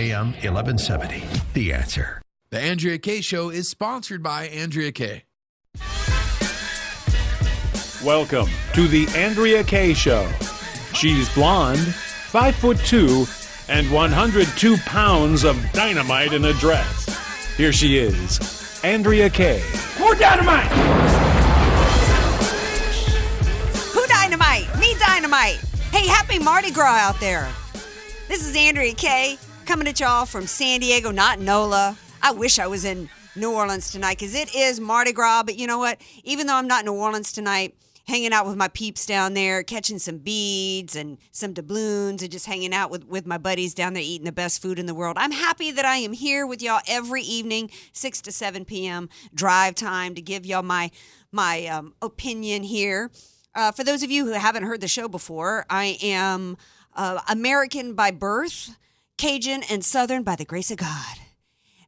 AM 1170. The answer. The Andrea Kaye Show is sponsored by Andrea Kaye. Welcome to the Andrea Kaye Show. She's blonde, five foot two, and 102 pounds of dynamite in a dress. Here she is, Andrea Kaye. More dynamite! Who dynamite? Me dynamite. Hey, happy Mardi Gras out there. This is Andrea Kaye coming at y'all from San Diego, not NOLA. I wish I was in New Orleans tonight because it is Mardi Gras. But you know what? Even though I'm not in New Orleans tonight, hanging out with my peeps down there, catching some beads and some doubloons, and just hanging out with, with my buddies down there eating the best food in the world. I'm happy that I am here with y'all every evening, 6 to 7 p.m. drive time to give y'all my my um, opinion here. Uh, for those of you who haven't heard the show before, I am uh, American by birth, Cajun and Southern by the grace of God.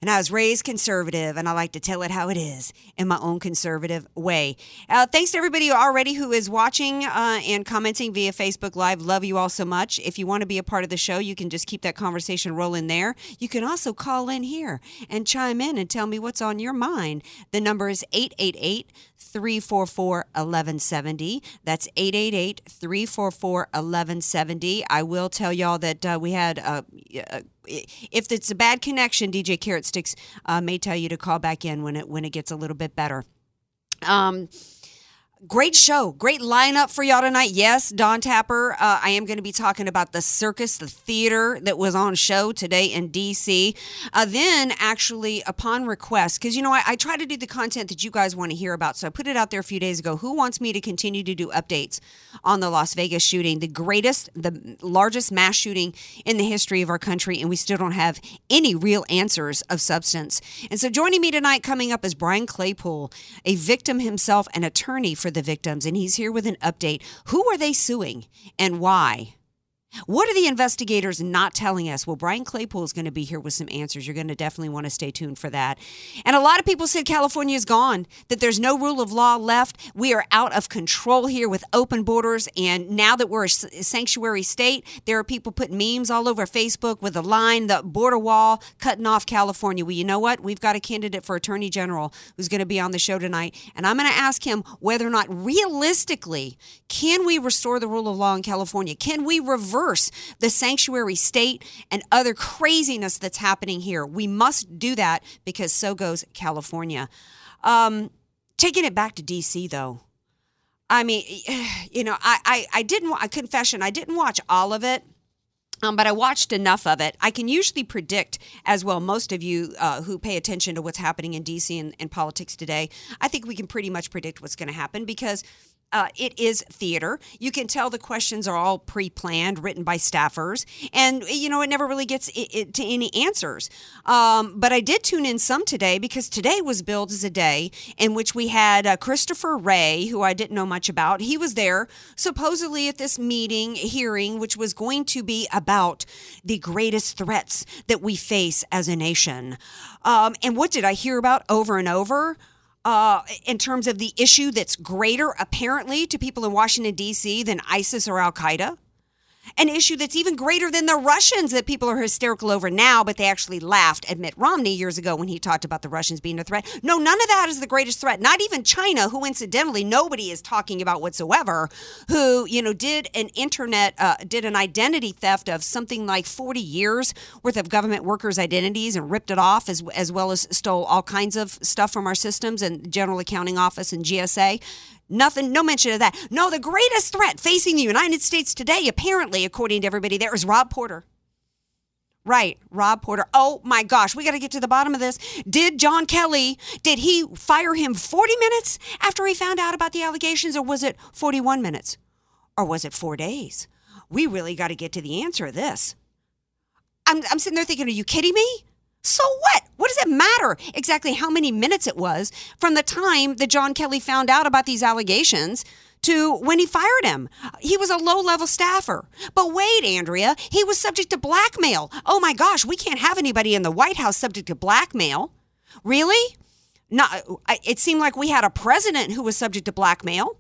And I was raised conservative, and I like to tell it how it is in my own conservative way. Uh, thanks to everybody already who is watching uh, and commenting via Facebook Live. Love you all so much. If you want to be a part of the show, you can just keep that conversation rolling there. You can also call in here and chime in and tell me what's on your mind. The number is 888 344 1170. That's 888 344 1170. I will tell y'all that uh, we had a. a if it's a bad connection, DJ Carrot Sticks uh, may tell you to call back in when it when it gets a little bit better. Um, great show, great lineup for y'all tonight. Yes, Don Tapper. Uh, I am going to be talking about the circus, the theater that was on show today in DC. Uh, then, actually, upon request, because you know I, I try to do the content that you guys want to hear about, so I put it out there a few days ago. Who wants me to continue to do updates on the Las Vegas shooting, the greatest, the largest mass shooting in the history of our country, and we still don't have any real answers of substance. And so, joining me tonight, coming up, is Brian Claypool, a victim himself, an attorney for the victims, and he's here with an update. Who are they suing and why? What are the investigators not telling us? Well, Brian Claypool is going to be here with some answers. You're going to definitely want to stay tuned for that. And a lot of people said California is gone, that there's no rule of law left. We are out of control here with open borders. And now that we're a sanctuary state, there are people putting memes all over Facebook with a line, the border wall cutting off California. Well, you know what? We've got a candidate for attorney general who's going to be on the show tonight. And I'm going to ask him whether or not realistically, can we restore the rule of law in California? Can we reverse the sanctuary state and other craziness that's happening here. We must do that because so goes California. Um, taking it back to DC, though. I mean, you know, I, I, I didn't, I confession, I didn't watch all of it. Um, but I watched enough of it. I can usually predict, as well, most of you uh, who pay attention to what's happening in DC and, and politics today, I think we can pretty much predict what's going to happen because uh, it is theater. You can tell the questions are all pre planned, written by staffers, and you know, it never really gets it, it, to any answers. Um, but I did tune in some today because today was billed as a day in which we had uh, Christopher Wray, who I didn't know much about. He was there supposedly at this meeting, hearing, which was going to be about the greatest threats that we face as a nation. Um, and what did I hear about over and over? Uh, in terms of the issue that's greater, apparently, to people in Washington, D.C. than ISIS or Al Qaeda an issue that's even greater than the Russians that people are hysterical over now, but they actually laughed at Mitt Romney years ago when he talked about the Russians being a threat. No, none of that is the greatest threat. Not even China, who incidentally nobody is talking about whatsoever, who, you know, did an internet, uh, did an identity theft of something like 40 years worth of government workers' identities and ripped it off, as, as well as stole all kinds of stuff from our systems and General Accounting Office and GSA. Nothing, no mention of that. No, the greatest threat facing the United States today, apparently, according to everybody there, is Rob Porter. Right, Rob Porter. Oh my gosh, we got to get to the bottom of this. Did John Kelly, did he fire him 40 minutes after he found out about the allegations, or was it 41 minutes? Or was it four days? We really got to get to the answer of this. I'm, I'm sitting there thinking, are you kidding me? So what? What does it matter exactly how many minutes it was from the time that John Kelly found out about these allegations to when he fired him? He was a low level staffer. But wait, Andrea, he was subject to blackmail. Oh my gosh, we can't have anybody in the White House subject to blackmail. Really? Not, it seemed like we had a president who was subject to blackmail.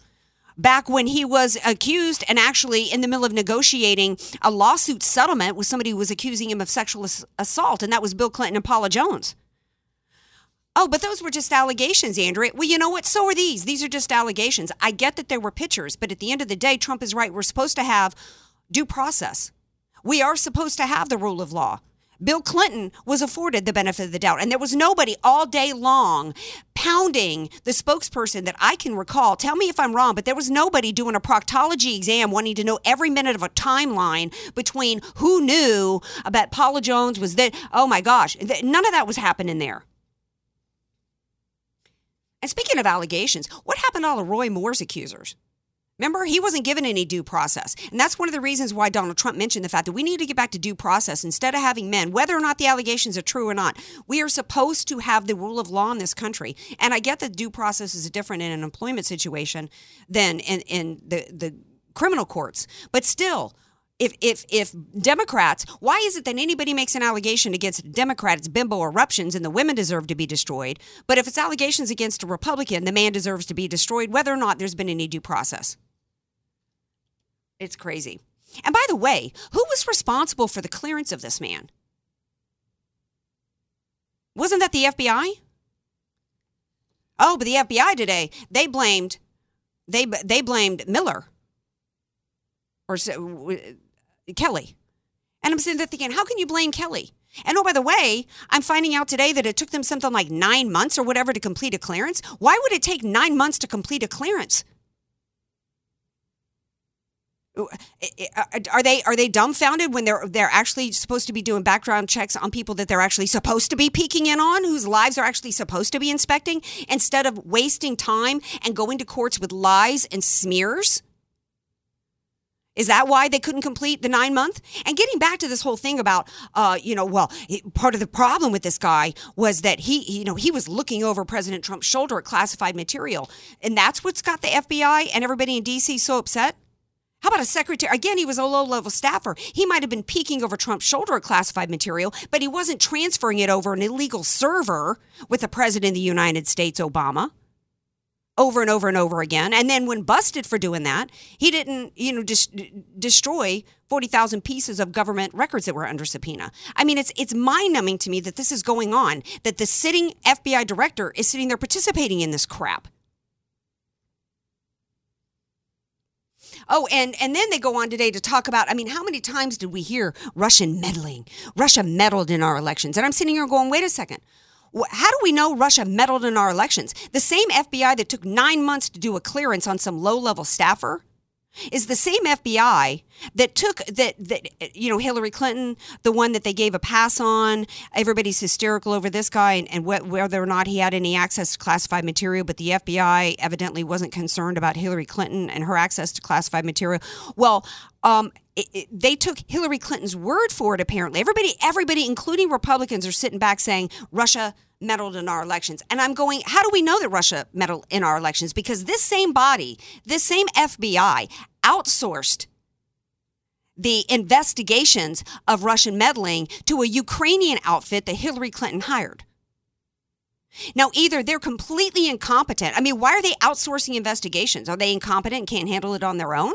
Back when he was accused and actually in the middle of negotiating a lawsuit settlement with somebody who was accusing him of sexual assault, and that was Bill Clinton and Paula Jones. Oh, but those were just allegations, Andrea. Well, you know what? So are these. These are just allegations. I get that there were pictures, but at the end of the day, Trump is right. We're supposed to have due process. We are supposed to have the rule of law. Bill Clinton was afforded the benefit of the doubt, and there was nobody all day long pounding the spokesperson that I can recall. Tell me if I'm wrong, but there was nobody doing a proctology exam wanting to know every minute of a timeline between who knew about Paula Jones was that. Oh my gosh, none of that was happening there. And speaking of allegations, what happened to all of Roy Moore's accusers? Remember, he wasn't given any due process. And that's one of the reasons why Donald Trump mentioned the fact that we need to get back to due process instead of having men, whether or not the allegations are true or not. We are supposed to have the rule of law in this country. And I get that due process is different in an employment situation than in, in the, the criminal courts. But still, if if if Democrats, why is it that anybody makes an allegation against a Democrat, it's bimbo eruptions and the women deserve to be destroyed? But if it's allegations against a Republican, the man deserves to be destroyed, whether or not there's been any due process. It's crazy. And by the way, who was responsible for the clearance of this man? Wasn't that the FBI? Oh, but the FBI today they blamed they they blamed Miller or Kelly. And I'm sitting there thinking, how can you blame Kelly? And oh, by the way, I'm finding out today that it took them something like nine months or whatever to complete a clearance. Why would it take nine months to complete a clearance? Eh, eh, uh, are they are they dumbfounded when they're they're actually supposed to be doing background checks on people that they're actually supposed to be peeking in on, whose lives are actually supposed to be inspecting, instead of wasting time and going to courts with lies and smears? Is that why they couldn't complete the nine month? And getting back to this whole thing about, uh, you know, well, part of the problem with this guy was that he, you know, he was looking over President Trump's shoulder at classified material, and that's what's got the FBI and everybody in D.C. so upset. How about a secretary? Again, he was a low level staffer. He might have been peeking over Trump's shoulder at classified material, but he wasn't transferring it over an illegal server with the President of the United States, Obama over and over and over again. And then when busted for doing that, he didn't, you know, dis- destroy 40,000 pieces of government records that were under subpoena. I mean, it's it's mind-numbing to me that this is going on, that the sitting FBI director is sitting there participating in this crap. Oh, and and then they go on today to talk about. I mean, how many times did we hear Russian meddling? Russia meddled in our elections, and I'm sitting here going, wait a second. How do we know Russia meddled in our elections? The same FBI that took nine months to do a clearance on some low level staffer is the same FBI that took that that you know Hillary Clinton, the one that they gave a pass on. Everybody's hysterical over this guy and, and wh- whether or not he had any access to classified material, but the FBI evidently wasn't concerned about Hillary Clinton and her access to classified material. Well, um, it, it, they took Hillary Clinton's word for it. Apparently, everybody, everybody, including Republicans, are sitting back saying Russia meddled in our elections. And I'm going, how do we know that Russia meddled in our elections? Because this same body, this same FBI, outsourced the investigations of Russian meddling to a Ukrainian outfit that Hillary Clinton hired. Now, either they're completely incompetent. I mean, why are they outsourcing investigations? Are they incompetent and can't handle it on their own?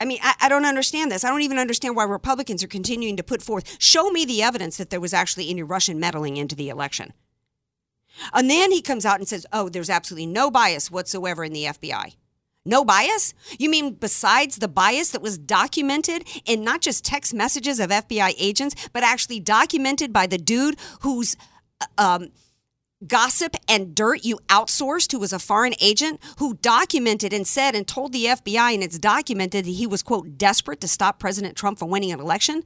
I mean, I, I, don't understand this. I don't even understand why Republicans are continuing to put forth, show me the evidence that there was actually any Russian meddling into the election. And then he comes out and says, oh, there's absolutely no bias whatsoever in the FBI. No bias? You mean besides the bias that was documented in not just text messages of FBI agents, but actually documented by the dude who's. Uh, um, gossip and dirt you outsourced who was a foreign agent who documented and said and told the FBI and it's documented that he was quote desperate to stop President Trump from winning an election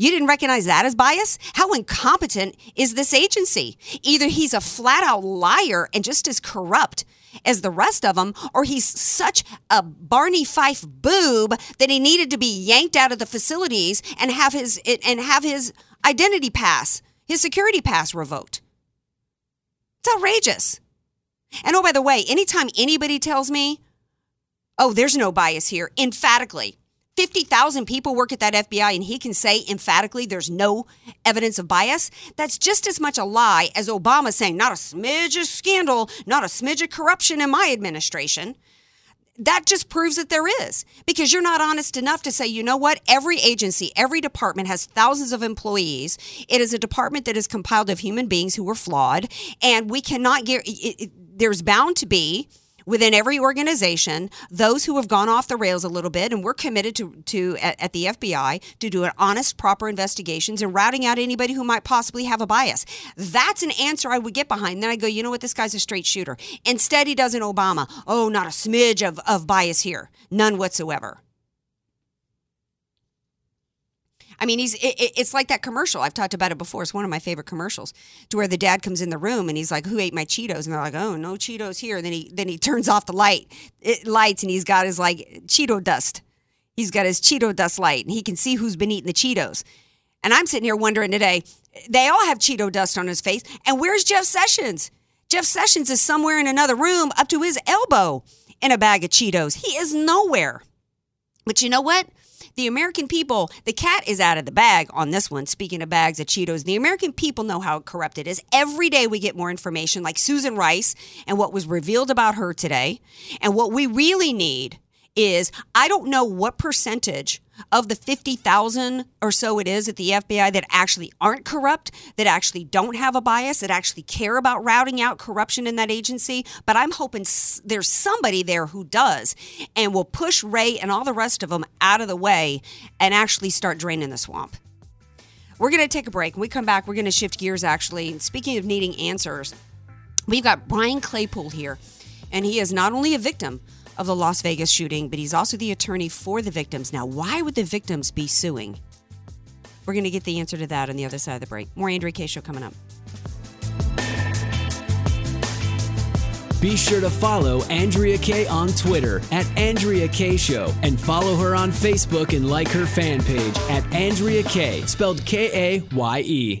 you didn't recognize that as bias? How incompetent is this agency? Either he's a flat out liar and just as corrupt as the rest of them, or he's such a Barney Fife boob that he needed to be yanked out of the facilities and have his and have his identity pass, his security pass revoked. Outrageous. And oh, by the way, anytime anybody tells me, oh, there's no bias here, emphatically, 50,000 people work at that FBI and he can say emphatically there's no evidence of bias, that's just as much a lie as Obama saying not a smidge of scandal, not a smidge of corruption in my administration. That just proves that there is because you're not honest enough to say, you know what? Every agency, every department has thousands of employees. It is a department that is compiled of human beings who are flawed, and we cannot get, it, it, there's bound to be within every organization those who have gone off the rails a little bit and we're committed to, to at, at the fbi to do an honest proper investigations and routing out anybody who might possibly have a bias. That's an answer i would get behind. Then i go you know what? This guy's a straight shooter. Instead he does an obama. Oh not a smidge of, of bias here. None whatsoever I mean, he's it, it's like that commercial. I've talked about it before. It's one of my favorite commercials, to where the dad comes in the room and he's like, "Who ate my Cheetos?" And they're like, "Oh, no Cheetos here." And then he then he turns off the light, it lights, and he's got his like Cheeto dust. He's got his Cheeto dust light, and he can see who's been eating the Cheetos. And I'm sitting here wondering today, they all have Cheeto dust on his face, and where's Jeff Sessions? Jeff Sessions is somewhere in another room, up to his elbow, in a bag of Cheetos. He is nowhere. But you know what? The American people, the cat is out of the bag on this one. Speaking of bags of Cheetos, the American people know how corrupt it is. Every day we get more information, like Susan Rice and what was revealed about her today. And what we really need is I don't know what percentage of the 50,000 or so it is at the FBI that actually aren't corrupt, that actually don't have a bias, that actually care about routing out corruption in that agency. But I'm hoping there's somebody there who does and will push Wray and all the rest of them out of the way and actually start draining the swamp. We're going to take a break. When we come back, we're going to shift gears actually. Speaking of needing answers, we've got Brian Claypool here, and he is not only a victim of the Las Vegas shooting, but he's also the attorney for the victims. Now, why would the victims be suing? We're going to get the answer to that on the other side of the break. More Andrea Kaye Show coming up. Be sure to follow Andrea Kaye on Twitter at Andrea Kaye Show and follow her on Facebook and like her fan page at Andrea Kaye, spelled K A Y E.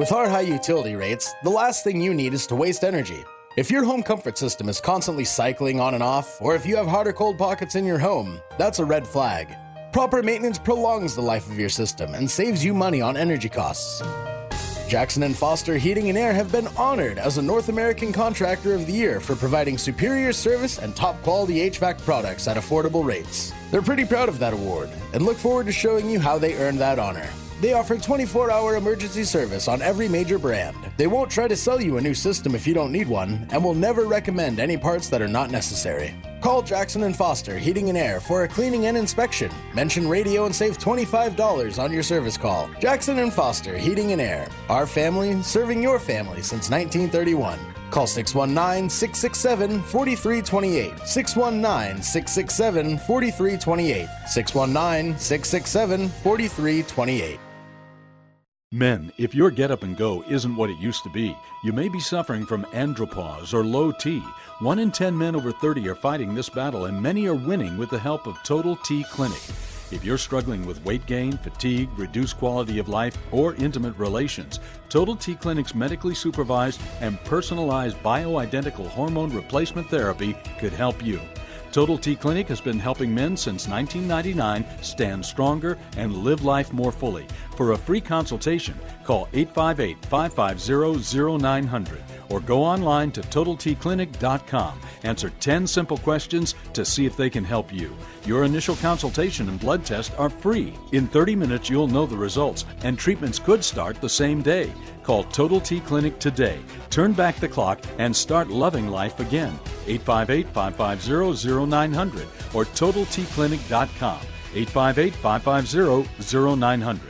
With our high utility rates, the last thing you need is to waste energy. If your home comfort system is constantly cycling on and off, or if you have hot or cold pockets in your home, that's a red flag. Proper maintenance prolongs the life of your system and saves you money on energy costs. Jackson and Foster Heating and Air have been honored as a North American Contractor of the Year for providing superior service and top quality HVAC products at affordable rates. They're pretty proud of that award and look forward to showing you how they earned that honor. They offer 24 hour emergency service on every major brand. They won't try to sell you a new system if you don't need one, and will never recommend any parts that are not necessary. Call Jackson and Foster Heating and Air for a cleaning and inspection. Mention radio and save $25 on your service call. Jackson and Foster Heating and Air. Our family serving your family since 1931. Call 619 667 4328. 619 667 4328. 619 667 4328. Men, if your get up and go isn't what it used to be, you may be suffering from andropause or low T. One in ten men over 30 are fighting this battle, and many are winning with the help of Total T Clinic. If you're struggling with weight gain, fatigue, reduced quality of life, or intimate relations, Total T Clinic's medically supervised and personalized bioidentical hormone replacement therapy could help you. Total T Clinic has been helping men since 1999 stand stronger and live life more fully. For a free consultation, call 858 550 0900 or go online to TotalTClinic.com. Answer 10 simple questions to see if they can help you. Your initial consultation and blood test are free. In 30 minutes, you'll know the results, and treatments could start the same day. Call Total T Clinic today. Turn back the clock and start loving life again. 858 550 0900 or TotalTClinic.com. 858 550 0900.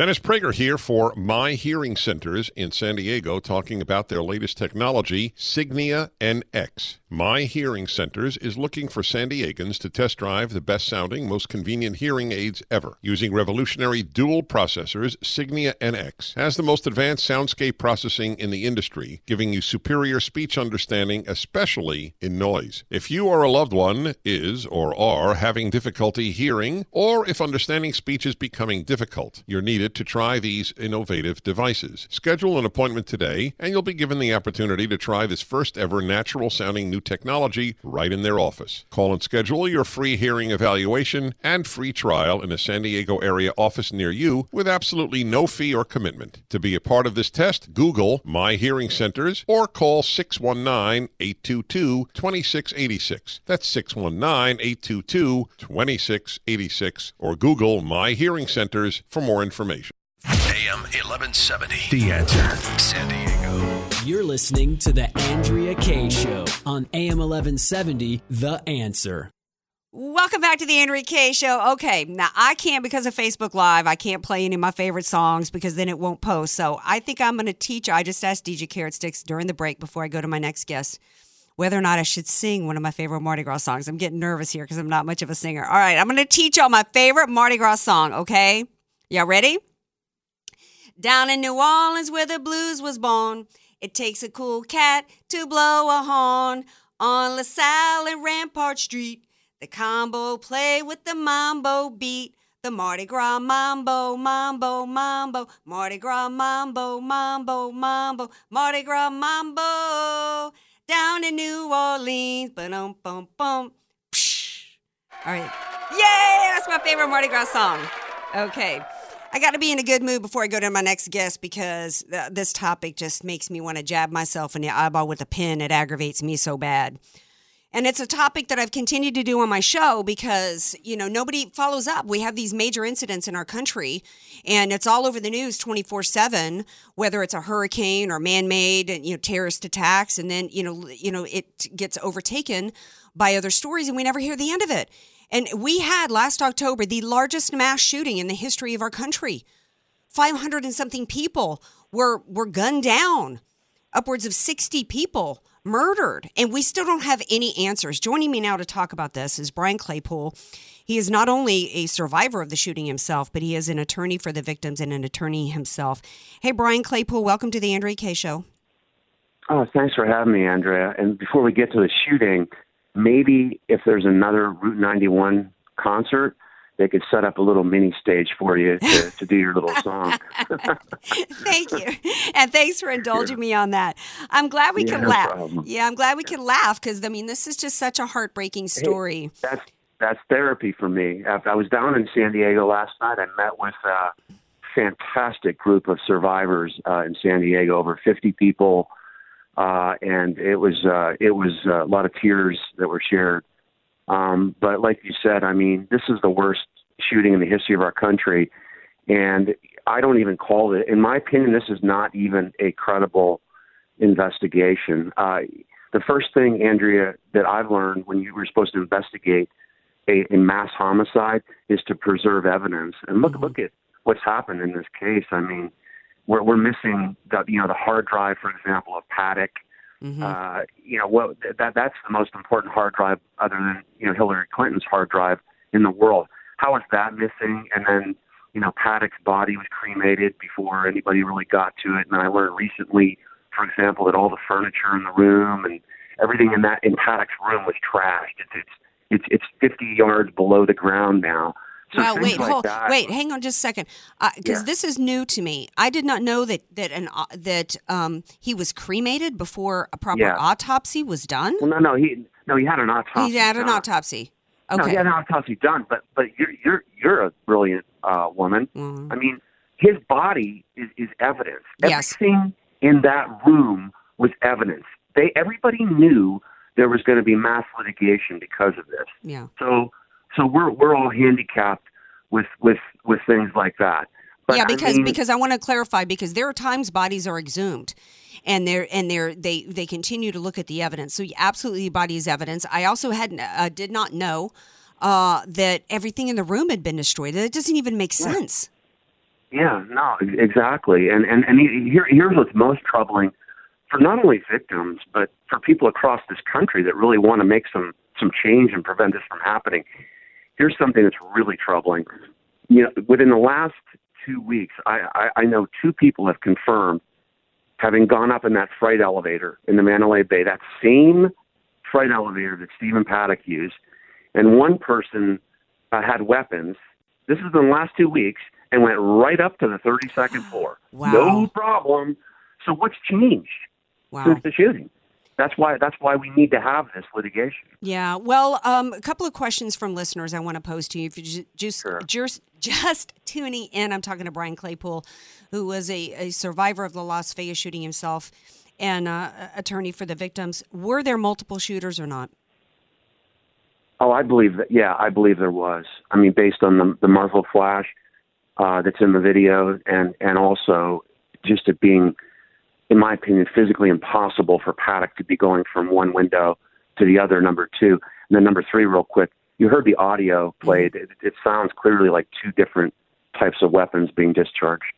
Dennis Prager here for My Hearing Centers in San Diego, talking about their latest technology, Signia NX. My Hearing Centers is looking for San Diegans to test drive the best sounding, most convenient hearing aids ever. Using revolutionary dual processors, Signia NX has the most advanced soundscape processing in the industry, giving you superior speech understanding, especially in noise. If you or a loved one is or are having difficulty hearing, or if understanding speech is becoming difficult, you're needed to try these innovative devices. Schedule an appointment today, and you'll be given the opportunity to try this first ever natural sounding new technology right in their office. Call and schedule your free hearing evaluation and free trial in a San Diego area office near you with absolutely no fee or commitment. To be a part of this test, Google My Hearing Centers or call 619 822 2686. That's 619 822 2686 or Google My Hearing Centers for more information. AM 1170. The answer. San Diego. You're listening to The Andrea Kaye Show on AM 1170, The Answer. Welcome back to the Andrea Kaye Show. Okay, now I can't because of Facebook Live. I can't play any of my favorite songs because then it won't post. So I think I'm going to teach. I just asked DJ Carrot Sticks during the break before I go to my next guest whether or not I should sing one of my favorite Mardi Gras songs. I'm getting nervous here because I'm not much of a singer. All right, I'm going to teach y'all my favorite Mardi Gras song. Okay, y'all ready? Down in New Orleans where the blues was born, it takes a cool cat to blow a horn on LaSalle and Rampart Street. The combo play with the mambo beat. The Mardi Gras mambo, mambo, mambo, Mardi Gras mambo, mambo, mambo, Mardi Gras mambo. Down in New Orleans, ba-dum, bum, bum. Psh. All right. Yay! That's my favorite Mardi Gras song. Okay. I got to be in a good mood before I go to my next guest because th- this topic just makes me want to jab myself in the eyeball with a pin. It aggravates me so bad. And it's a topic that I've continued to do on my show because, you know, nobody follows up. We have these major incidents in our country and it's all over the news 24 7, whether it's a hurricane or man made and, you know, terrorist attacks. And then, you know, you know, it gets overtaken by other stories and we never hear the end of it. And we had last October the largest mass shooting in the history of our country. 500 and something people were, were gunned down, upwards of 60 people murdered, and we still don't have any answers. Joining me now to talk about this is Brian Claypool. He is not only a survivor of the shooting himself, but he is an attorney for the victims and an attorney himself. Hey, Brian Claypool, welcome to the Andrea Kaye Show. Oh, thanks for having me, Andrea. And before we get to the shooting, maybe if there's another Route 91 concert, they could set up a little mini stage for you to, to do your little song. Thank you. And thanks for indulging me on that. I'm glad we Yeah, can no laugh. problem. Yeah, I'm glad we can laugh because, I mean, this is just such a heartbreaking story. That's that's therapy for me. I I was down in San Diego last night. I met with a fantastic group of survivors uh, in San Diego, over 50 people, uh, and it was uh, it was uh, a lot of tears that were shared. Um, but like you said, I mean, this is the worst shooting in the history of our country, and I don't even call it. In my opinion, this is not even a credible investigation. Uh, the first thing, Andrea, that I've learned when you were supposed to investigate a, a mass homicide is to preserve evidence. And look, look at what's happened in this case. I mean, we're we're missing the you know the hard drive, for example, of Paddock. Uh, you know what that that's the most important hard drive other than you know Hillary Clinton's hard drive in the world. How is that missing? And then you know, Paddock's body was cremated before anybody really got to it. And I learned recently, for example, that all the furniture in the room and everything in that in Paddock's room was trashed. It's it's it's it's 50 yards below the ground now. Wow, wait, like hold, that, wait, hang on just a second, because Yeah. this is new to me. I did not know that that an au- that um he was cremated before a proper Yeah. autopsy was done. Well, no, no, he no, he had an autopsy. he had an done. autopsy. No, Okay. he had an autopsy done, but but you're you're you're a brilliant uh, woman. Mhm. I mean, his body is, is evidence. Yes. Everything in that room was evidence. They everybody knew there was going to be mass litigation because of this. Yeah. So so we're we're all handicapped with with with things like that. But yeah, I because mean- because I want to clarify because there are times bodies are exhumed, and they're and they're they they continue to look at the evidence. So absolutely, body is evidence. I also had uh, did not know uh, that everything in the room had been destroyed. That doesn't even make sense. Yeah, no, exactly. And and and here here's what's most troubling for not only victims but for people across this country that really want to make some some change and prevent this from happening. Here's something that's really troubling. You know, within the last two weeks, I, I, I know two people have confirmed having gone up in that freight elevator in the Mandalay Bay, that same freight elevator that Stephen Paddock used, and one person uh, had weapons. This is in the last two weeks, and went right up to the 32nd floor. Wow. No problem. So what's changed Wow. since the shooting? That's why. That's why we need to have this litigation. Yeah. Well, um, a couple of questions from listeners I want to pose to you. If ju- just just just tuning in, I'm talking to Brian Claypool, who was a, a survivor of the Las Vegas shooting himself, and uh, attorney for the victims. Were there multiple shooters or not? Oh, I believe that. Yeah, I believe there was. I mean, based on the the muzzle flash uh, that's in the video, and and also just it being, in my opinion, physically impossible for Paddock to be going from one window to the other. Number two, and then number three, real quick. You heard the audio played. It, it sounds clearly like two different types of weapons being discharged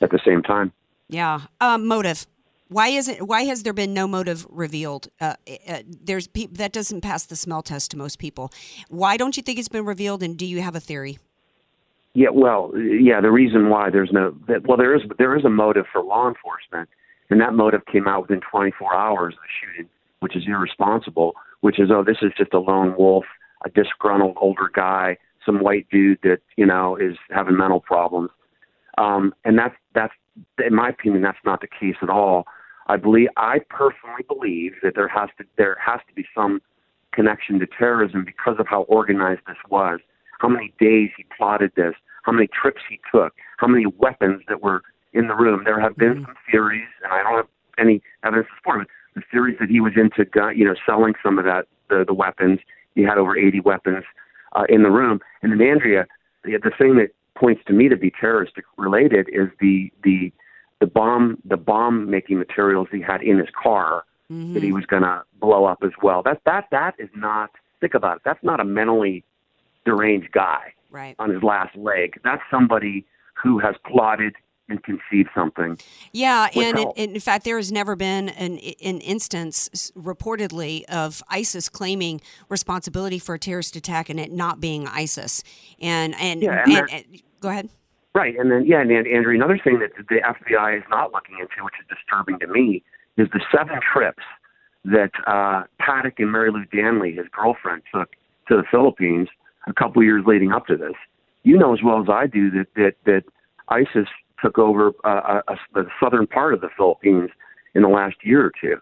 at the same time. Yeah. Um, motive. Why is it? Why has there been no motive revealed? Uh, uh, there's pe- that doesn't pass the smell test to most people. Why don't you think it's been revealed? And do you have a theory? Yeah, well, yeah. The reason why there's no that, well, there is there is a motive for law enforcement, and that motive came out within 24 hours of the shooting, which is irresponsible. Which is oh, this is just a lone wolf, a disgruntled older guy, some white dude that you know is having mental problems, um, and that's that's in my opinion that's not the case at all. I believe I personally believe that there has to there has to be some connection to terrorism because of how organized this was, how many days he plotted this, how many trips he took, how many weapons that were in the room. There have been some theories, and I don't have any evidence to support it. The theories that he was into, gun, you know, selling some of that the, the weapons. He had over 80 weapons uh, in the room. And then Andrea, the, the thing that points to me to be terroristic related is the the the bomb the bomb making materials he had in his car that he was going to blow up as well. That that that is not. Think about it. That's not a mentally deranged guy Right. on his last leg. That's somebody who has plotted and conceived something. Yeah, and in, in fact, there has never been an, an instance reportedly of ISIS claiming responsibility for a terrorist attack and it not being ISIS. And and, Yeah, and and, and- go ahead. Right, and then yeah, and and Andrew, another thing that the FBI is not looking into, which is disturbing to me, is the seven trips that uh, Paddock and Marilou Danley, his girlfriend, took to the Philippines a couple years leading up to this. You know as well as I do that that that ISIS took over uh, uh, the southern part of the Philippines in the last year or two.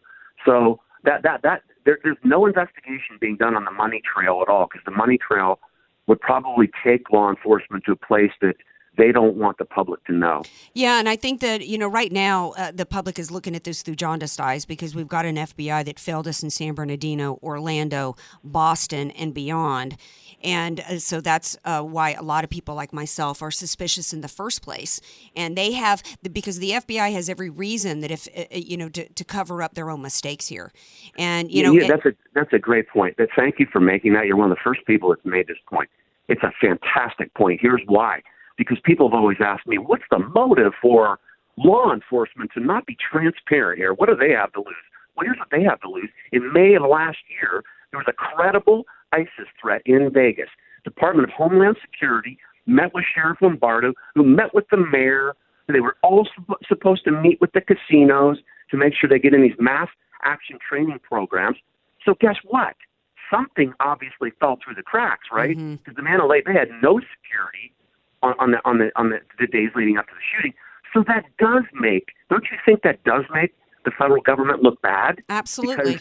So that that that there, there's no investigation being done on the money trail at all because the money trail would probably take law enforcement to a place that they don't want the public to know. Yeah, and I think that you know right now uh, the public is looking at this through jaundiced eyes because we've got an FBI that failed us in San Bernardino, Orlando, Boston, and beyond, and uh, so that's uh, why a lot of people like myself are suspicious in the first place. And they have because the FBI has every reason that if uh, uh, you know to, to cover up their own mistakes here, and you know yeah, that's a that's a great point. But thank you for making that. You're one of the first people that's made this point. It's a fantastic point. Here's why: because people have always asked me, what's the motive for law enforcement to not be transparent here? What do they have to lose? Well, here's what they have to lose. In May of last year, there was a credible ISIS threat in Vegas. Department of Homeland Security met with Sheriff Lombardo, who met with the mayor. They were all sup- supposed to meet with the casinos to make sure they get in these mass action training programs. So guess what? Something obviously fell through the cracks, right? Mm-hmm. Because the Mandalay Bay had no security on, on the on the on the, the days leading up to the shooting. So that does make, don't you think that does make the federal government look bad? Absolutely.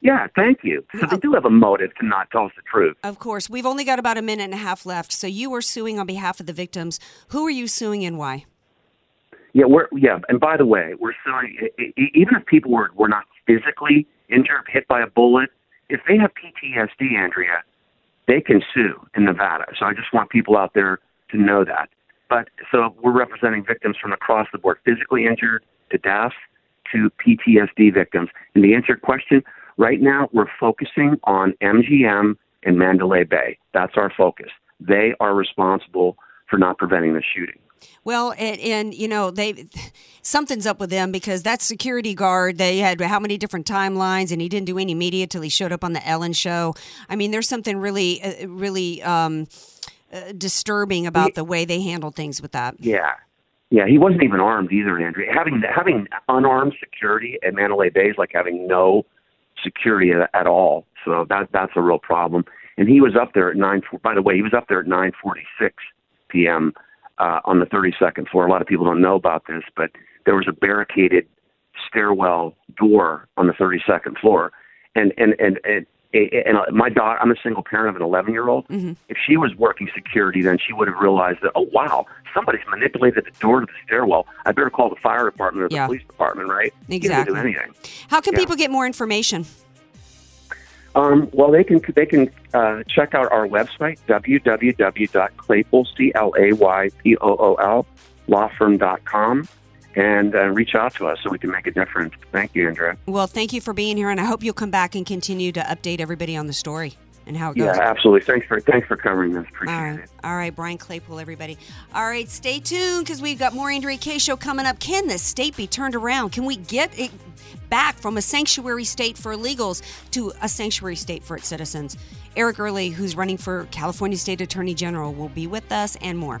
Yeah, thank you. So they do have a motive to not tell us the truth. Of course. We've only got about a minute and a half left. So you were suing on behalf of the victims. Who are you suing and why? Yeah, we're yeah, and by the way, we're suing even if people were were not physically injured, hit by a bullet, if they have PTSD, Andrea, they can sue in Nevada. So I just want people out there to know that. But so we're representing victims from across the board, physically injured to death to PTSD victims. And to answer question, right now we're focusing on MGM and Mandalay Bay. That's our focus. They are responsible for not preventing the shooting. Well, and, and you know they something's up with them because that security guard they had how many different timelines, and he didn't do any media till he showed up on the Ellen show. I mean, there's something really, uh, really um, uh, disturbing about the way they handled things with that. Yeah. Yeah, he wasn't even armed either, Andrew. Having having unarmed security at Mandalay Bay is like having no security at, at all. So that that's a real problem. And he was up there at nine. By the way, he was up there at nine forty six p.m. Uh, on the thirty second floor. A lot of people don't know about this, but there was a barricaded stairwell door on the thirty second floor, and and and. and and my daughter, I'm a single parent of an 11 year old. If she was working security, then she would have realized that, oh, wow, somebody's manipulated the door to the stairwell. I better call the fire department or the Yeah. police department, right? Exactly. do anything. How can Yeah. people get more information? Um, well, they can they can uh, check out our website www.claypool c l a y p o o l lawfirm.com and uh, reach out to us so we can make a difference. Thank you, Andrea. Well, thank you for being here, and I hope you'll come back and continue to update everybody on the story and how it goes. Yeah, absolutely. Thanks for thanks for covering this. Appreciate All right. it. All right, Brian Claypool, everybody. All right, stay tuned because we've got more Andrea Kaye show coming up. Can this state be turned around? Can we get it back from a sanctuary state for illegals to a sanctuary state for its citizens? Eric Early, who's running for California State Attorney General, will be with us and more.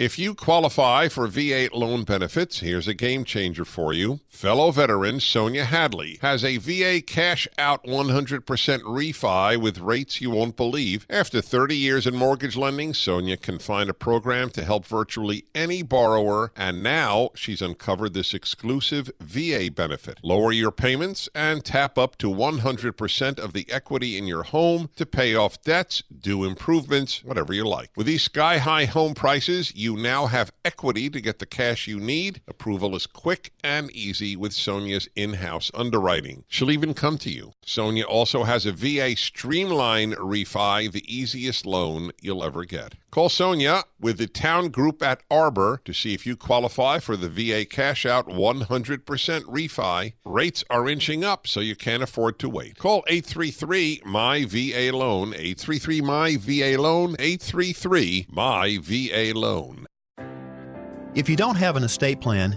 If you qualify for VA loan benefits, here's a game changer for you. Fellow veteran Sonia Hadley has a VA cash out 100% refi with rates you won't believe. After 30 years in mortgage lending, Sonia can find a program to help virtually any borrower, and now she's uncovered this exclusive VA benefit. Lower your payments and tap up to 100% of the equity in your home to pay off debts, do improvements, whatever you like. With these sky high home prices, you now have equity to get the cash you need. Approval is quick and easy with Sonia's in house underwriting. She'll even come to you. Sonia also has a VA Streamline Refi, the easiest loan you'll ever get. Call Sonia with the Town Group at Arbor to see if you qualify for the VA Cash Out 100% refi. Rates are inching up, so you can't afford to wait. Call 833 My VA Loan, 833 My VA Loan, 833 My VA Loan. If you don't have an estate plan,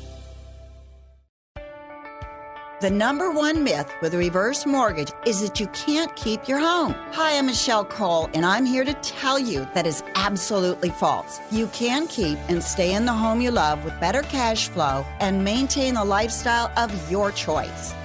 The number one myth with a reverse mortgage is that you can't keep your home. Hi, I'm Michelle Cole, and I'm here to tell you that is absolutely false. You can keep and stay in the home you love with better cash flow and maintain the lifestyle of your choice.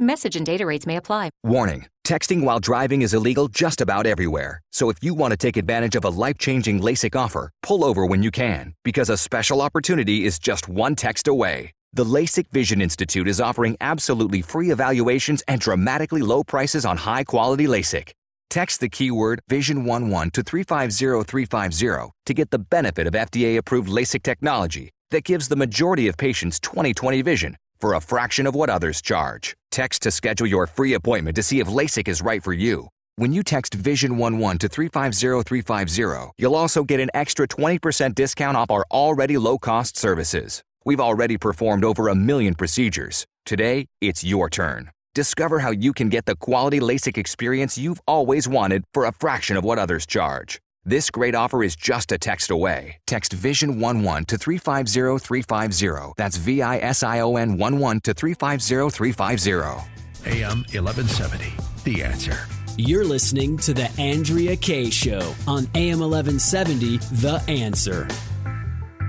Message and data rates may apply. Warning texting while driving is illegal just about everywhere. So if you want to take advantage of a life changing LASIK offer, pull over when you can, because a special opportunity is just one text away. The LASIK Vision Institute is offering absolutely free evaluations and dramatically low prices on high quality LASIK. Text the keyword Vision11 to 350350 to get the benefit of FDA approved LASIK technology that gives the majority of patients 20/20 vision for a fraction of what others charge. Text to schedule your free appointment to see if LASIK is right for you. When you text Vision11 to 350350, you'll also get an extra 20% discount off our already low cost services. We've already performed over a million procedures. Today, it's your turn. Discover how you can get the quality LASIK experience you've always wanted for a fraction of what others charge. This great offer is just a text away. Text Vision11 to 350350. That's V I S I O N 11 to 350350. AM 1170. The answer. You're listening to The Andrea Kaye Show on AM 1170, The Answer.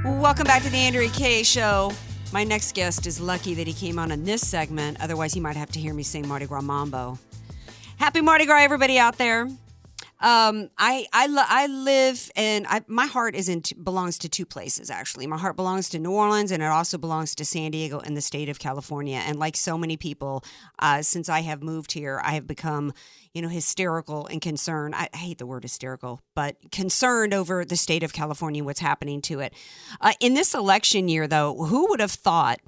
Welcome back to the Andrea Kaye Show. My next guest is lucky that he came on in this segment. Otherwise, he might have to hear me sing Mardi Gras Mambo. Happy Mardi Gras, everybody out there. Um, I I, lo- I live and I, my heart is in t- belongs to two places actually. My heart belongs to New Orleans and it also belongs to San Diego in the state of California. And like so many people, uh, since I have moved here, I have become you know hysterical and concerned. I, I hate the word hysterical, but concerned over the state of California, what's happening to it. Uh, in this election year, though, who would have thought?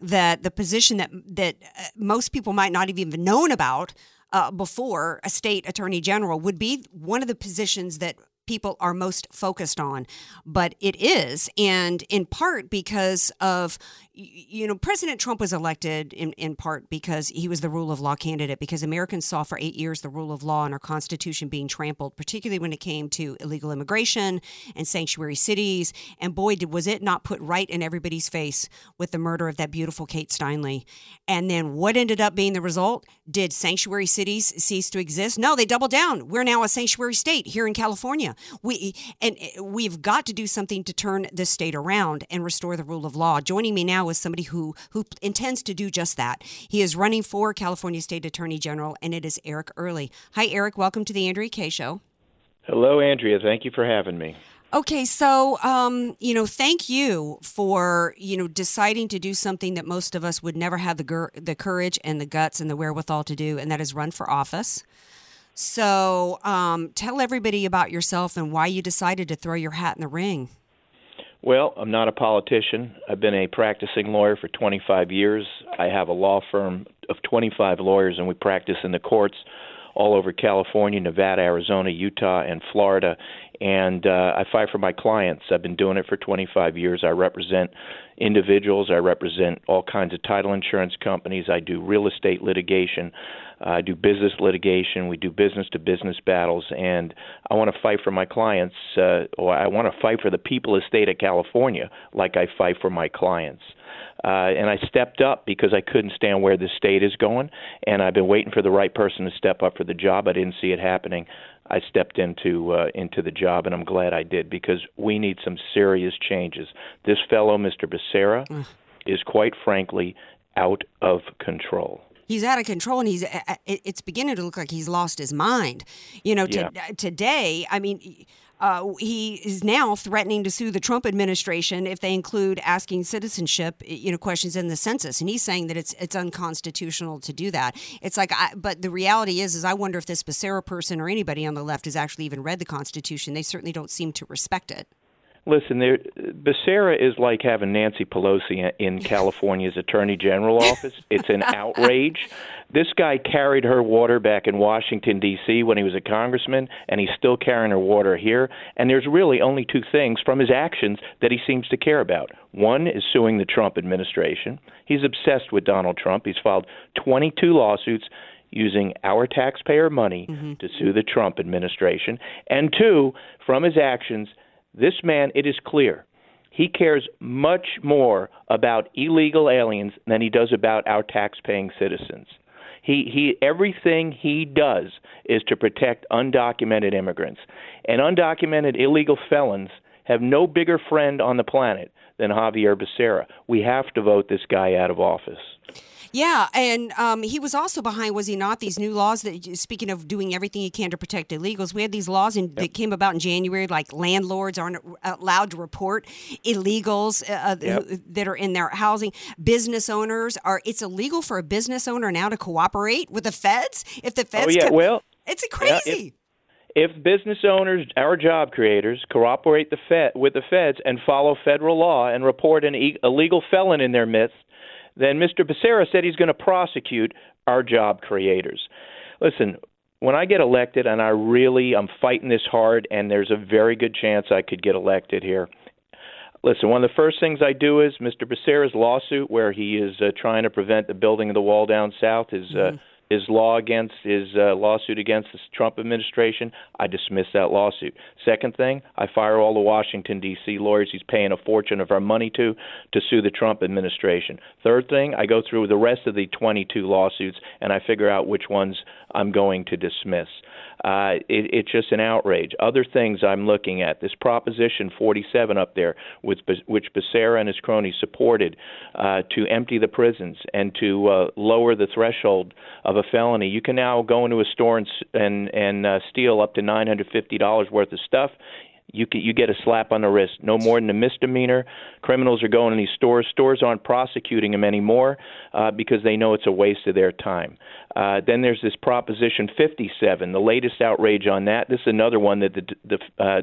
That the position that that uh, most people might not have even known about uh, before a state attorney general would be one of the positions that people are most focused on. But it is and in part because of you know president trump was elected in, in part because he was the rule of law candidate because americans saw for eight years the rule of law and our constitution being trampled particularly when it came to illegal immigration and sanctuary cities. And boy did was it not put right in everybody's face with the murder of that beautiful kate steinle. And then what ended up being the result? Did sanctuary cities cease to exist? No they doubled down. We're now a sanctuary state here in california. We and eh, we've got to do something to turn this state around and restore the rule of law. Joining me now is somebody who who intends to do just that. He is running for California State Attorney General, and it is Eric Early. Hi, Eric. Welcome to the Andrea Kaye Show. Hello, Andrea. Thank you for having me. Okay, so um, you know, thank you for you know deciding to do something that most of us would never have the gur- the courage and the guts and the wherewithal to do, and that is run for office. So, um, tell everybody about yourself and why you decided to throw your hat in the ring. Well, I'm not a politician. I've been a practicing lawyer for 25 years. I have a law firm of 25 lawyers, and we practice in the courts all over California, Nevada, Arizona, Utah, and Florida. And uh, I fight for my clients. I've been doing it for 25 years. I represent individuals, I represent all kinds of title insurance companies, I do real estate litigation. I do business litigation. We do business to business battles, and I want to fight for my clients, uh, or I want to fight for the people of the state of California, like I fight for my clients. Uh, and I stepped up because I couldn't stand where the state is going, and I've been waiting for the right person to step up for the job. I didn't see it happening. I stepped into uh, into the job, and I'm glad I did because we need some serious changes. This fellow, Mr. Becerra, mm. is quite frankly out of control he's out of control and he's it's beginning to look like he's lost his mind you know to, yeah. today i mean uh, he is now threatening to sue the Trump administration if they include asking citizenship, you know, questions in the census, and he's saying that it's it's unconstitutional to do that. It's like, I, but the reality is, is I wonder if this Becerra person or anybody on the left has actually even read the Constitution. They certainly don't seem to respect it. Listen, there, Becerra is like having Nancy Pelosi in California's Attorney General office. It's an outrage. This guy carried her water back in Washington D.C. when he was a congressman, and he's still carrying her water here. And there's really only two things from his actions that he seems to care about. One is suing the Trump administration. He's obsessed with Donald Trump. He's filed 22 lawsuits using our taxpayer money mm-hmm. to sue the Trump administration. And two, from his actions, this man, it is clear, he cares much more about illegal aliens than he does about our tax-paying citizens. He he everything he does is to protect undocumented immigrants. And undocumented illegal felons have no bigger friend on the planet than Xavier Becerra. We have to vote this guy out of office. Yeah, and um, he was also behind, was he not? These new laws that, speaking of doing everything he can to protect illegals, we had these laws in, that came about in January, like landlords aren't allowed to report illegals uh, Yep. who- that are in their housing. Business owners are. It's illegal for a business owner now to cooperate with the feds if the feds. oh yeah, come- well, it's yeah, crazy. if, if business owners, our job creators, cooperate the Fed with the feds and follow federal law and report an e- illegal felon in their midst, then Mr. Becerra said he's going to prosecute our job creators. Listen, when I get elected, and I really I'm fighting this hard, and there's a very good chance I could get elected here. Listen, one of the first things I do is Mr. Becerra's lawsuit, where he is uh, trying to prevent the building of the wall down south, his uh, his law against his uh, lawsuit against the Trump administration. I dismiss that lawsuit. Second thing, I fire all the Washington D.C. lawyers he's paying a fortune of our money to to sue the Trump administration. Third thing, I go through the rest of the 22 lawsuits and I figure out which ones I'm going to dismiss. Uh, it, it's just an outrage. Other things I'm looking at this Proposition 47 up there, which, which Becerra and his cronies supported uh, to empty the prisons and to uh, lower the threshold of a felony. You can now go into a store and and, and uh, steal up to $950 worth of stuff you get, you get a slap on the wrist, no more than a misdemeanor. Criminals are going in these stores. Stores aren't prosecuting them anymore uh, because they know it's a waste of their time. Uh, then there's this Proposition 57, the latest outrage on that. This is another one that the, the uh,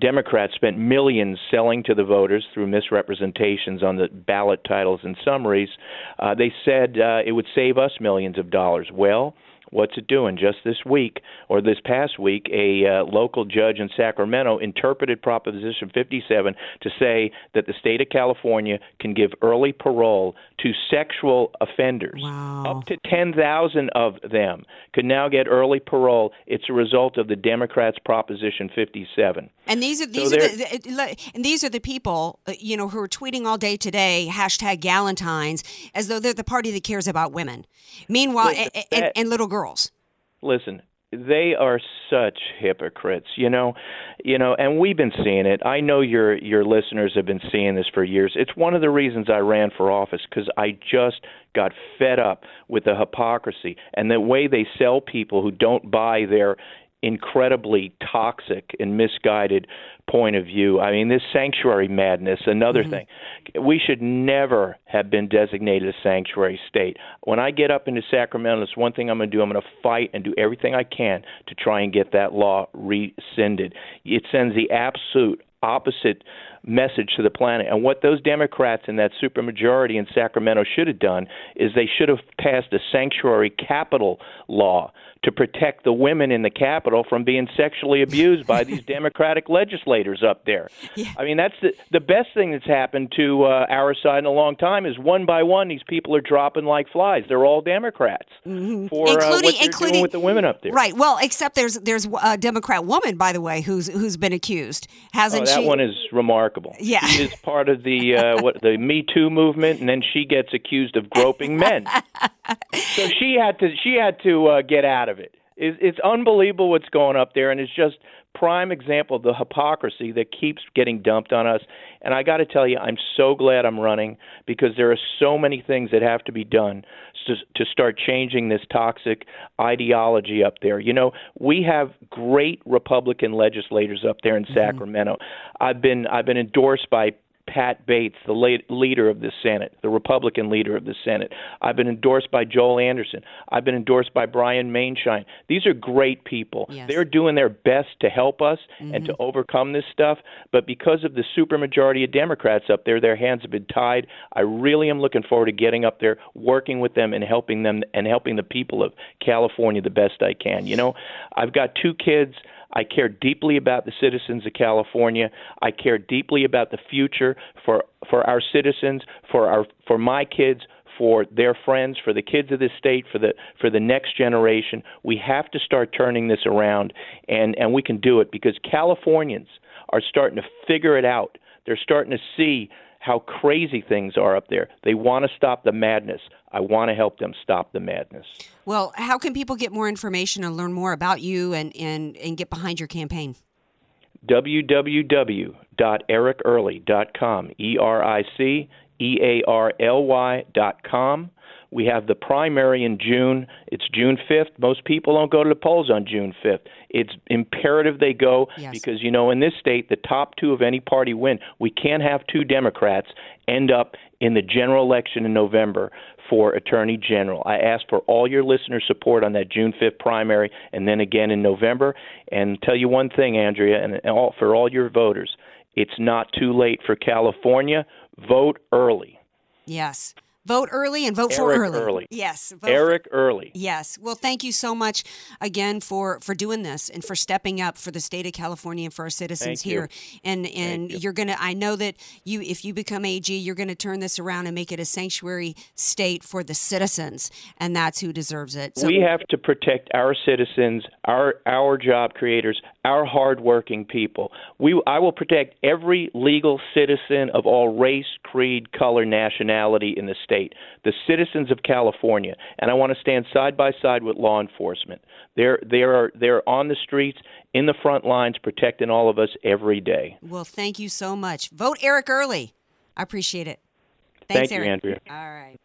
Democrats spent millions selling to the voters through misrepresentations on the ballot titles and summaries. Uh, they said uh, it would save us millions of dollars. Well, What's it doing? Just this week, or this past week, a uh, local judge in Sacramento interpreted Proposition 57 to say that the state of California can give early parole to sexual offenders. Wow. Up to 10,000 of them could now get early parole. It's a result of the Democrats' Proposition 57. And these are So these are the, and these are the people uh, you know who are tweeting all day today hashtag Galentines as though they're the party that cares about women. Meanwhile, Listen, and, and, and little girls. Listen they are such hypocrites you know you know and we've been seeing it. I know your your listeners have been seeing this for years. It's one of the reasons i ran for office because i just got fed up with the hypocrisy and the way they sell people who don't buy their incredibly toxic and misguided point of view. I mean, this sanctuary madness, another mm-hmm. thing. We should never have been designated a sanctuary state. When I get up into Sacramento, it's one thing I'm going to do. I'm going to fight and do everything I can to try and get that law rescinded. It sends the absolute opposite message to the planet. And what those Democrats in that supermajority in Sacramento should have done is they should have passed a sanctuary capital law to protect the women in the Capitol from being sexually abused by these Democratic legislators up there. I mean, that's the the best thing that's happened to uh, our side in a long time is one by one these people are dropping like flies. They're all Democrats for uh, what Including- they're including- doing with the women up there. Right. Well, except there's there's a Democrat woman, by the way, who's who's been accused, Oh, hasn't that she? one is remarkable. Yeah. she is part of the uh, what the Me Too movement, and then she gets accused of groping men. so she had to she had to uh, get out of it. It's, it's unbelievable what's going up there, and it's just prime example of the hypocrisy that keeps getting dumped on us. And I got to tell you, I'm so glad I'm running because there are so many things that have to be done to, to start changing this toxic ideology up there. You know, we have great Republican legislators up there in mm-hmm. Sacramento. I've been I've been endorsed by Pat Bates, the late leader of the Senate, the Republican leader of the Senate. I've been endorsed by Joel Anderson. I've been endorsed by Brian Maienschein. These are great people. They're doing their best to help us and to mm-hmm. overcome this stuff. But because of the supermajority of Democrats up there, their hands have been tied. I really am looking forward to getting up there, working with them, and helping them and helping the people of California the best I can. You know, I've got two kids. I care deeply about the citizens of California. I care deeply about the future for for our citizens, for our for my kids, for their friends, for the kids of this state, for the for the next generation. We have to start turning this around, and and we can do it because Californians are starting to figure it out. They're starting to see how crazy things are up there. They want to stop the madness. I want to help them stop the madness. Well, how can people get more information and learn more about you and, and, and get behind your campaign? www.ericearly.com. E R I C E A R L com. We have the primary in June. It's June 5th. Most people don't go to the polls on June 5th. It's imperative they go Yes. because, you know, in this state, the top two of any party win. We can't have two Democrats end up in the general election in November for Attorney General. I ask for all your listener support on that June 5th primary and then again in November. And tell you one thing, Andrea, and all, for all your voters, it's not too late for California. Vote early. Yes. Vote early and vote for early. Early. Yes. Vote Eric Early. Yes. Well, thank you so much again for for doing this and for stepping up for the state of California and for our citizens Thank you. here. And and you're going to I know that you if you become AG, you're going to turn this around and make it a sanctuary state for the citizens, and that's who deserves it. So we have to protect our citizens, our our job creators, our hardworking people. We I will protect every legal citizen of all race, creed, color, nationality in the state, the citizens of California, and I want to stand side by side with law enforcement. They're they're they're on the streets in the front lines protecting all of us every day. Well, thank you so much. Vote Eric early. I appreciate it. Thanks, Thank you, Eric. Andrea. All right.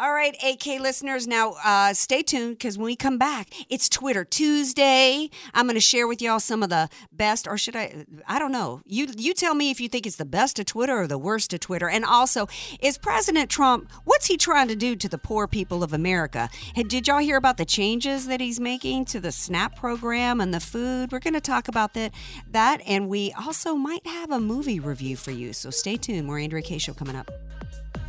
All right, AK listeners, now uh, stay tuned because when we come back, it's Twitter Tuesday. I'm going to share with y'all some of the best, or should I? I don't know. You you tell me if you think it's the best of Twitter or the worst of Twitter. And also, is President Trump what's he trying to do to the poor people of America? Did y'all hear about the changes that he's making to the SNAP program and the food? We're going to talk about that, that, and we also might have a movie review for you. So stay tuned. More Andrea Kaye show coming up.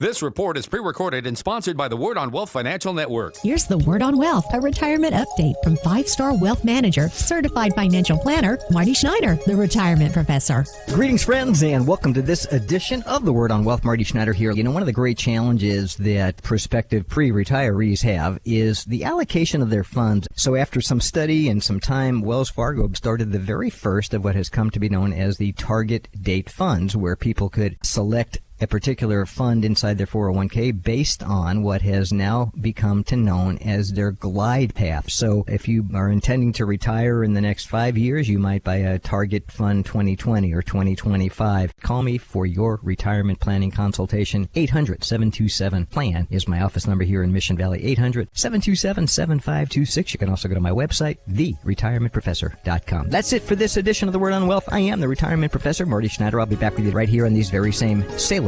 This report is pre recorded and sponsored by the Word on Wealth Financial Network. Here's the Word on Wealth, a retirement update from five star wealth manager, certified financial planner, Marty Schneider, the retirement professor. Greetings, friends, and welcome to this edition of the Word on Wealth. Marty Schneider here. You know, one of the great challenges that prospective pre retirees have is the allocation of their funds. So, after some study and some time, Wells Fargo started the very first of what has come to be known as the target date funds, where people could select a particular fund inside their 401k based on what has now become to known as their glide path. So if you are intending to retire in the next five years, you might buy a target fund 2020 or 2025. Call me for your retirement planning consultation. 800-727-PLAN is my office number here in Mission Valley. 800-727-7526. You can also go to my website, theretirementprofessor.com. That's it for this edition of The Word on Wealth. I am the retirement professor, Marty Schneider. I'll be back with you right here on these very same Salem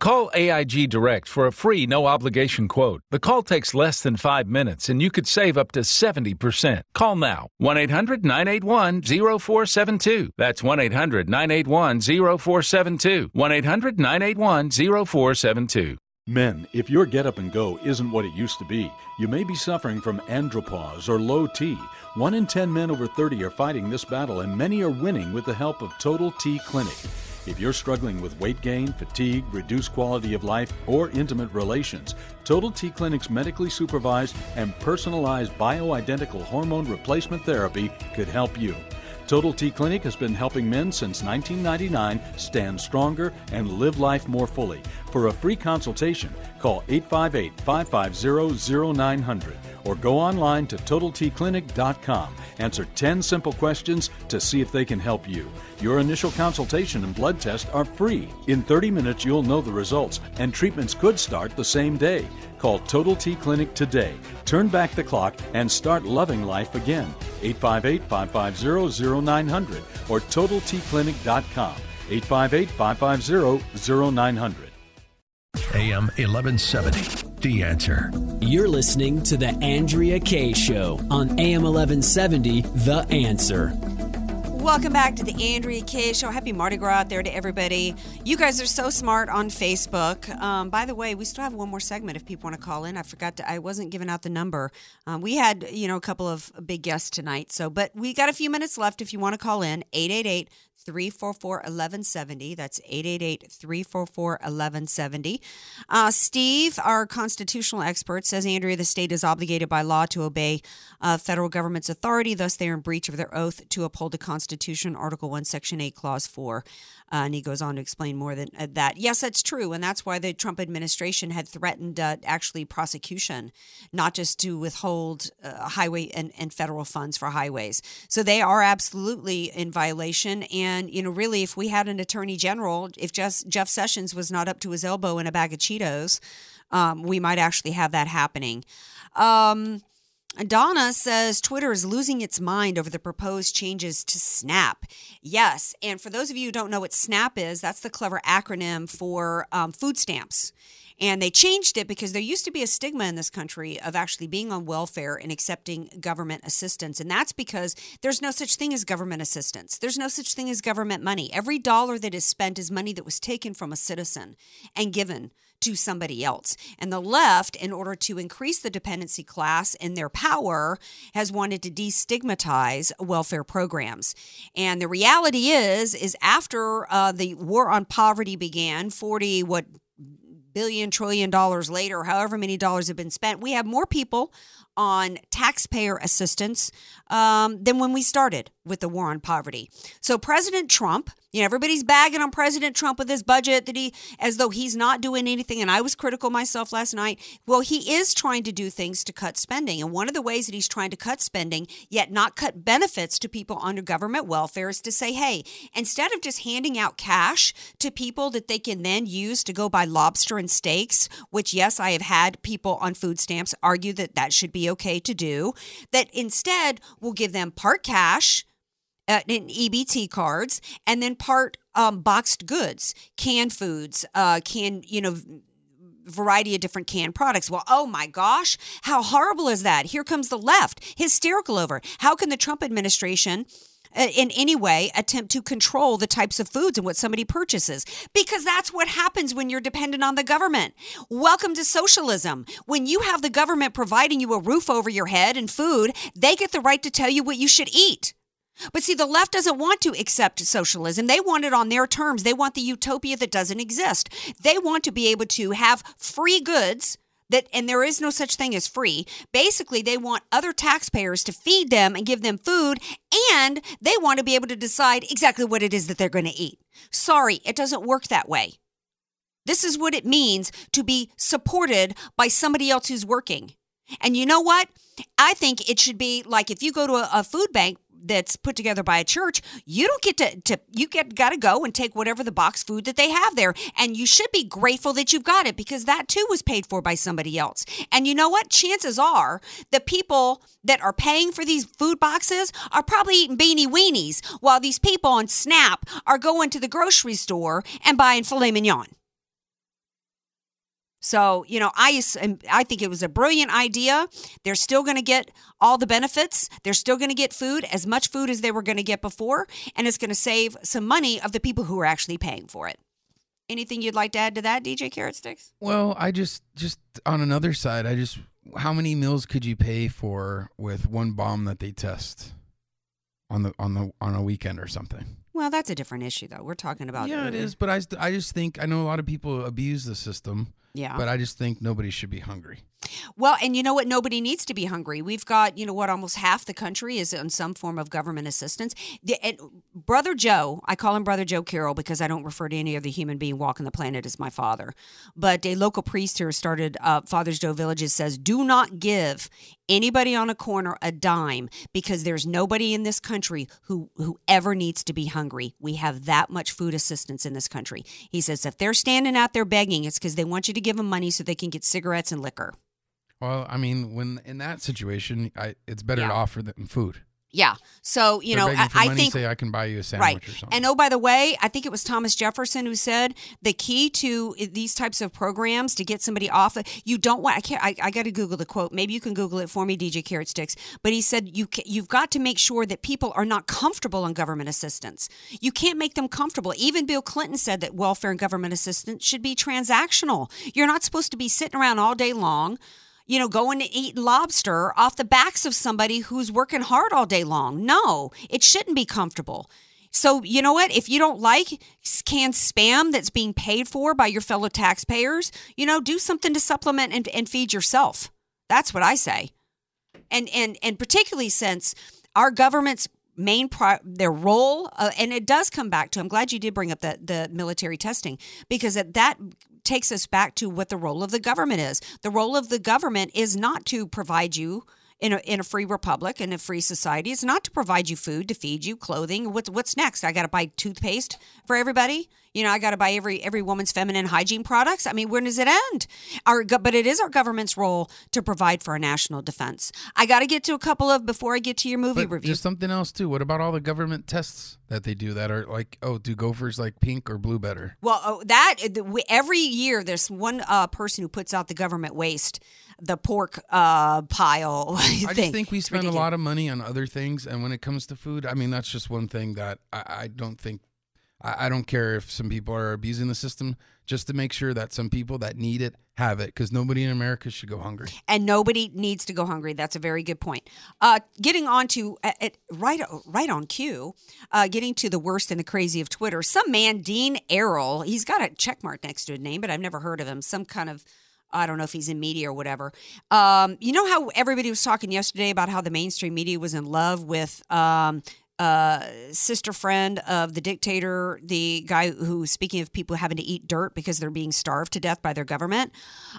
Call AIG Direct for a free, no obligation quote. The call takes less than five minutes and you could save up to 70%. Call now 1 800 981 0472. That's 1 800 981 0472. 1 800 981 0472. Men, if your get up and go isn't what it used to be, you may be suffering from andropause or low T. One in 10 men over 30 are fighting this battle, and many are winning with the help of Total T Clinic. If you're struggling with weight gain, fatigue, reduced quality of life, or intimate relations, Total T Clinic's medically supervised and personalized bioidentical hormone replacement therapy could help you. Total T Clinic has been helping men since 1999 stand stronger and live life more fully. For a free consultation, call 858 550 0900 or go online to TotalTClinic.com. Answer 10 simple questions to see if they can help you. Your initial consultation and blood test are free. In 30 minutes, you'll know the results, and treatments could start the same day. Call Total T Clinic today. Turn back the clock and start loving life again. 858 550 0900 or TotalTClinic.com. 858 550 0900. AM 1170. The answer. You're listening to The Andrea Kaye Show on AM 1170, The Answer. Welcome back to the Andrea Kaye Show. Happy Mardi Gras out there to everybody. You guys are so smart on Facebook. Um, by the way, we still have one more segment if people want to call in. I forgot to, I wasn't giving out the number. Um, we had, you know, a couple of big guests tonight. So, but we got a few minutes left if you want to call in. 888 344 1170. That's 888 344 1170. Uh, Steve, our constitutional expert, says Andrea, the state is obligated by law to obey uh, federal government's authority. Thus, they are in breach of their oath to uphold the Constitution, Article 1, Section 8, Clause 4. Uh, and he goes on to explain more than uh, that. Yes, that's true. And that's why the Trump administration had threatened uh, actually prosecution, not just to withhold uh, highway and, and federal funds for highways. So they are absolutely in violation. And, you know, really, if we had an attorney general, if just Jeff Sessions was not up to his elbow in a bag of Cheetos, um, we might actually have that happening. Um, Donna says Twitter is losing its mind over the proposed changes to Snap. Yes. And for those of you who don't know what Snap is, that's the clever acronym for um, food stamps. And they changed it because there used to be a stigma in this country of actually being on welfare and accepting government assistance. And that's because there's no such thing as government assistance. There's no such thing as government money. Every dollar that is spent is money that was taken from a citizen and given to somebody else. And the left, in order to increase the dependency class and their power, has wanted to destigmatize welfare programs. And the reality is, is after uh, the war on poverty began, 40 what billion trillion dollars later, however many dollars have been spent, we have more people on taxpayer assistance um, than when we started with the war on poverty. So President Trump, you know, everybody's bagging on President Trump with his budget that he, as though he's not doing anything. And I was critical myself last night. Well, he is trying to do things to cut spending. And one of the ways that he's trying to cut spending, yet not cut benefits to people under government welfare, is to say, hey, instead of just handing out cash to people that they can then use to go buy lobster and steaks, which, yes, I have had people on food stamps argue that that should be okay to do, that instead we'll give them part cash uh, in EBT cards, and then part um, boxed goods, canned foods, uh, canned, you know, variety of different canned products. Well, oh my gosh, how horrible is that? Here comes the left, hysterical over. How can the Trump administration uh, in any way attempt to control the types of foods and what somebody purchases because that's what happens when you're dependent on the government. Welcome to socialism. When you have the government providing you a roof over your head and food, they get the right to tell you what you should eat. But see, the left doesn't want to accept socialism. They want it on their terms. They want the utopia that doesn't exist. They want to be able to have free goods that and there is no such thing as free. Basically, they want other taxpayers to feed them and give them food and they want to be able to decide exactly what it is that they're going to eat. Sorry, it doesn't work that way. This is what it means to be supported by somebody else who's working. And you know what? I think it should be like if you go to a, a food bank that's put together by a church, you don't get to, to you get got to go and take whatever the box food that they have there, and you should be grateful that you've got it because that too was paid for by somebody else. And you know what? Chances are the people that are paying for these food boxes are probably eating beanie weenies while these people on Snap are going to the grocery store and buying filet mignon. So, you know, I I think it was a brilliant idea. They're still going to get all the benefits. They're still going to get food, as much food as they were going to get before, and it's going to save some money of the people who are actually paying for it. Anything you'd like to add to that, DJ Carrot Sticks? Well, I just just on another side, I just how many meals could you pay for with one bomb that they test on the on the on a weekend or something? Well, that's a different issue, though. We're talking about Yeah, it is, but I, I just think I know a lot of people abuse the system. Yeah. But I just think nobody should be hungry. Well, and you know what? Nobody needs to be hungry. We've got, you know what, almost half the country is on some form of government assistance. The, Brother Joe, I call him Brother Joe Carroll because I don't refer to any other human being walking the planet as my father. But a local priest here started uh, Father Joe's Villages says, do not give anybody on a corner a dime because there's nobody in this country who, who ever needs to be hungry. We have that much food assistance in this country. He says, if they're standing out there begging, it's because they want you to give them money so they can get cigarettes and liquor. Well, I mean, when in that situation, I, it's better Yeah. to offer them food. Yeah. So, you They're know, I, I money, think say I can buy you a sandwich right. or something. And oh, by the way, I think it was Thomas Jefferson who said the key to eh, these types of programs to get somebody off. of- You don't want. I can't. I, I got to Google the quote. Maybe you can Google it for me, DJ Carrot Sticks. But he said you you've got to make sure that people are not comfortable on government assistance. You can't make them comfortable. Even Bill Clinton said that welfare and government assistance should be transactional. You're not supposed to be sitting around all day long you know, going to eat lobster off the backs of somebody who's working hard all day long. No, it shouldn't be comfortable. So, you know what? If you don't like canned spam that's being paid for by your fellow taxpayers, you know, do something to supplement and, and feed yourself. That's what I say. And and and particularly since our government's main pri- their role uh, and it does come back to I'm glad you did bring up the the military testing because at that takes us back to what the role of the government is. The role of the government is not to provide you in a, in a free republic in a free society. It's not to provide you food, to feed you clothing. What's what's next? I got to buy toothpaste for everybody. You know, I got to buy every every woman's feminine hygiene products. I mean, when does it end? Our but it is our government's role to provide for our national defense. I got to get to a couple of before I get to your movie But review. just something else too. What about all the government tests that they do that are like, oh, do gophers like pink or blue better? Well, oh, that every year there's one uh, person who puts out the government waste, the pork uh, pile. I just think we spend a lot of money on other things, and when it comes to food, I mean, that's just one thing that I, I don't think. I, I don't care if some people are abusing the system, just to make sure that some people that need it have it, because nobody in America should go hungry. and nobody needs to go hungry. That's a very good point. Uh, getting on to uh, it, right, right on cue. Uh, getting to the worst and the crazy of Twitter. Some man, Dean Errol, he's got a check mark next to his name, but I've never heard of him. Some kind of I don't know if he's in media or whatever. Um, you know how everybody was talking yesterday about how the mainstream media was in love with um, uh, sister friend of the dictator, the guy who, speaking of people having to eat dirt because they're being starved to death by their government.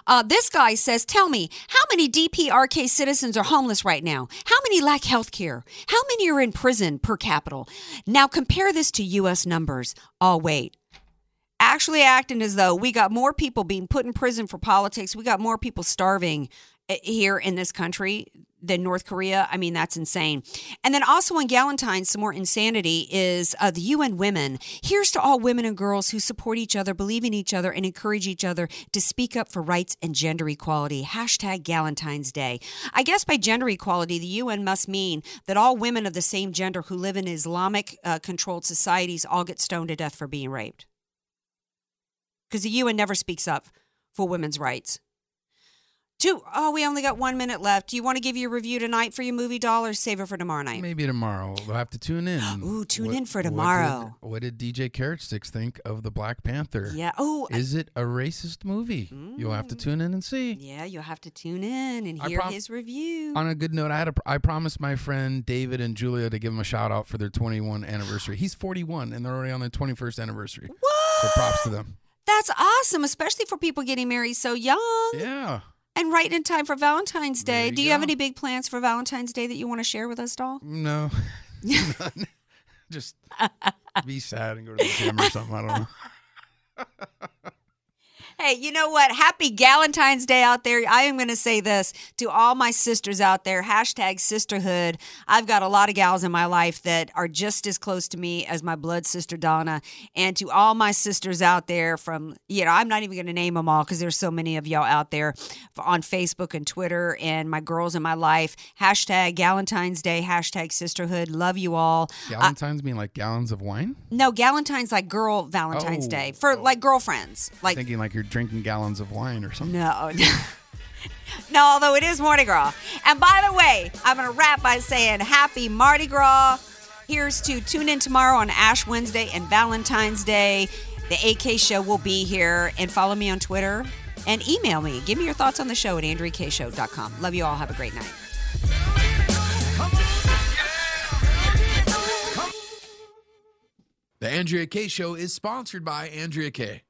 Uh, this guy says, Tell me, how many DPRK citizens are homeless right now? How many lack health care? How many are in prison per capita? Now compare this to U.S. numbers. Oh, wait actually acting as though we got more people being put in prison for politics. We got more people starving eh, here in this country than North Korea. I mean, that's insane. And then also on Galentine's, some more insanity is uh, the UN Women. Here's to all women and girls who support each other, believe in each other, and encourage each other to speak up for rights and gender equality. Hashtag Galentine's Day. I guess by gender equality, the UN must mean that all women of the same gender who live in Islamic uh, controlled societies all get stoned to death for being raped because the UN never speaks up for women's rights. Two, oh, we only got one minute left. Do you want to give your review tonight for your movie doll or save it for tomorrow night? Maybe tomorrow. We'll have to tune in. Ooh, tune What- in for what did- tomorrow. What did, DJ Carrot Sticks think of the Black Panther? Yeah. Oh, I- is it a racist movie? You'll have to mm. tune in and see. yeah, you'll have to tune in and hear prom- his review. On a good note, I had a, I promised my friend David and Julia to give him a shout out for their 21 anniversary. He's 41 and they're already on their 21st anniversary. So props to them. That's awesome, especially for people getting married so young. Yeah. And right in time for Valentine's Day. you Do you have any big plans for Valentine's Day that you want to share with us, doll? No. Just be sad and go to the gym or something. I don't know. Hey, you know what? Happy Galentine's Day out there. I am going to say this to all my sisters out there hashtag sisterhood. I've got a lot of gals in my life that are just as close to me as my blood sister Donna. And to all my sisters out there from, you know, I'm not even going to name them all because there's so many of y'all out there on Facebook and Twitter and my girls in my life. Hashtag Galentine's Day, hashtag sisterhood. Love you all. Uh, Galentine's mean like gallons of wine? no, Galentine's like girl Valentine's Oh. Day for like girlfriends. Like, Thinking like you're drinking gallons of wine or something. no. No, although it is Mardi Gras. And by the way, I'm going to wrap by saying happy Mardi Gras. Here's to tune in tomorrow on Ash Wednesday and Valentine's Day. The AK show will be here. And follow me on Twitter and email me. Give me your thoughts on the show at AndreaKShow.com. Love you all. Have a great night. The Andrea Kaye Show is sponsored by Andrea Kaye.